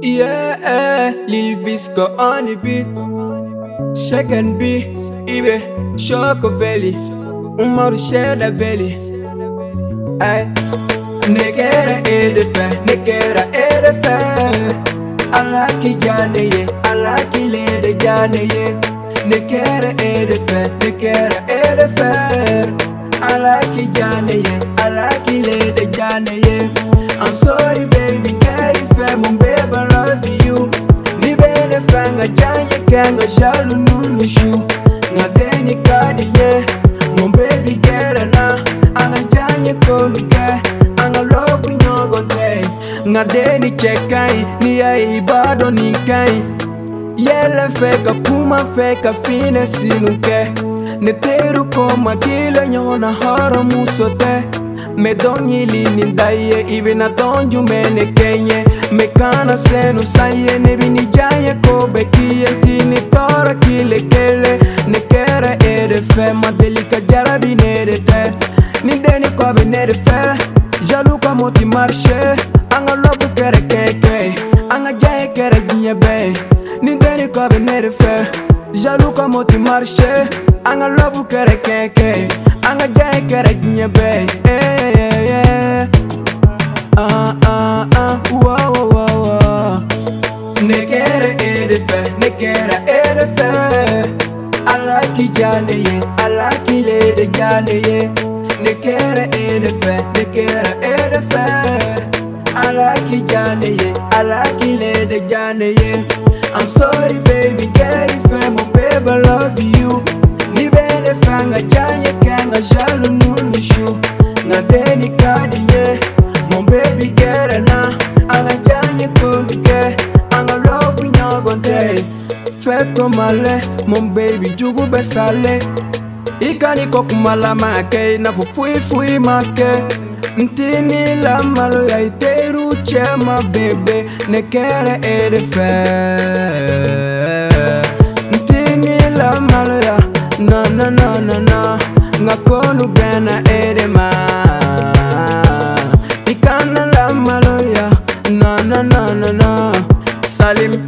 Yeah, Lil Visco on the beat. Cheicken-B, Ibe, Shoko Valley, Umaru Sheda Valley. Ay, Negera Edefe, Negera Edefe. Alaki Jane ye, Alaki Lede Jane ye. Negera Edefe, Negera Edefe. Alaki Jane ye, Alaki Lede Jane ye. I'm sorry baby, kenga shalu nunushu ngadeni kadiye ngombe bigerana anganjanye komike angalofu nyongonte ngadeni chekai niyai bado nikai yele feka kuma feka fine sinuke. Neteru koma kila nyona haro musote medonyi lini ndaye ibe na tonju mene kenye. Mekana senu saye nebinijaye kobeke delika jarabi nede te Ni be nede fe Jalu ka moti marche Anga lobu kere keke Anga jaye kere ginye be Ni deni ko be nede fe Jalu ka moti marche Anga lobu kere keke Anga jaye kere ginye be eh, yeah, yeah. Ah, ah, ah, whoa, whoa, whoa, whoa. Negere edefe, negere edefe. Alaki jane ye, alaki lede jane ye. Negere edefe, negere edefe. Alaki jane ye, alaki lede jane ye. I'm sorry baby, tomale mon baby jugu bɛ sale i ka ni kɔkumala ma kɛ i n'a fɔ foyi foyi ma kɛ ntini la maloya i teriw cɛ ma bebe ne kɛra e de fɛ ntini la maloya nanananana nka kolu bɛna e de ma. I kana la maloya nanananana salim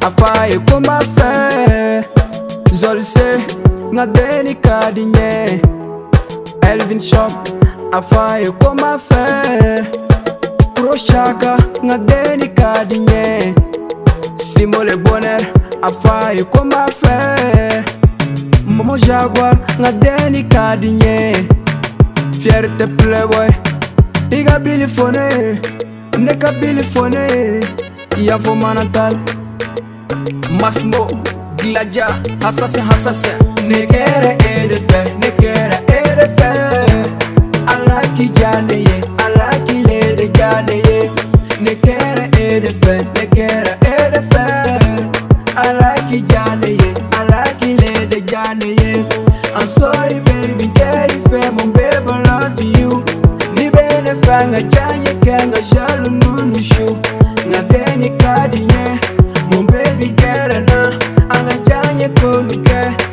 afa ekoma fe. Zolse nga deni kadinye. Elvin shop afa ekoma fe. Proshaka nga deni kadinye. Simole boner afa ekoma fe. Momo jaguar nga deni kadinye. Fierte playboy iga bilifone neka bilifone yafo manatal Masmo, Glaja, Hassase, Hassase Negere fe, Negere Edefe Alaki Janeye, Alaki Lede Janeye. Negere Edefe, Negere Edefe Alaki Janeye, Alaki Lede Janeye. I'm sorry baby, Daddy Fem, I'm baby, love you. Nibene Fanga Janye Kanga Shalunun Mishu Nadeni Kadinye. Kadi nye, mon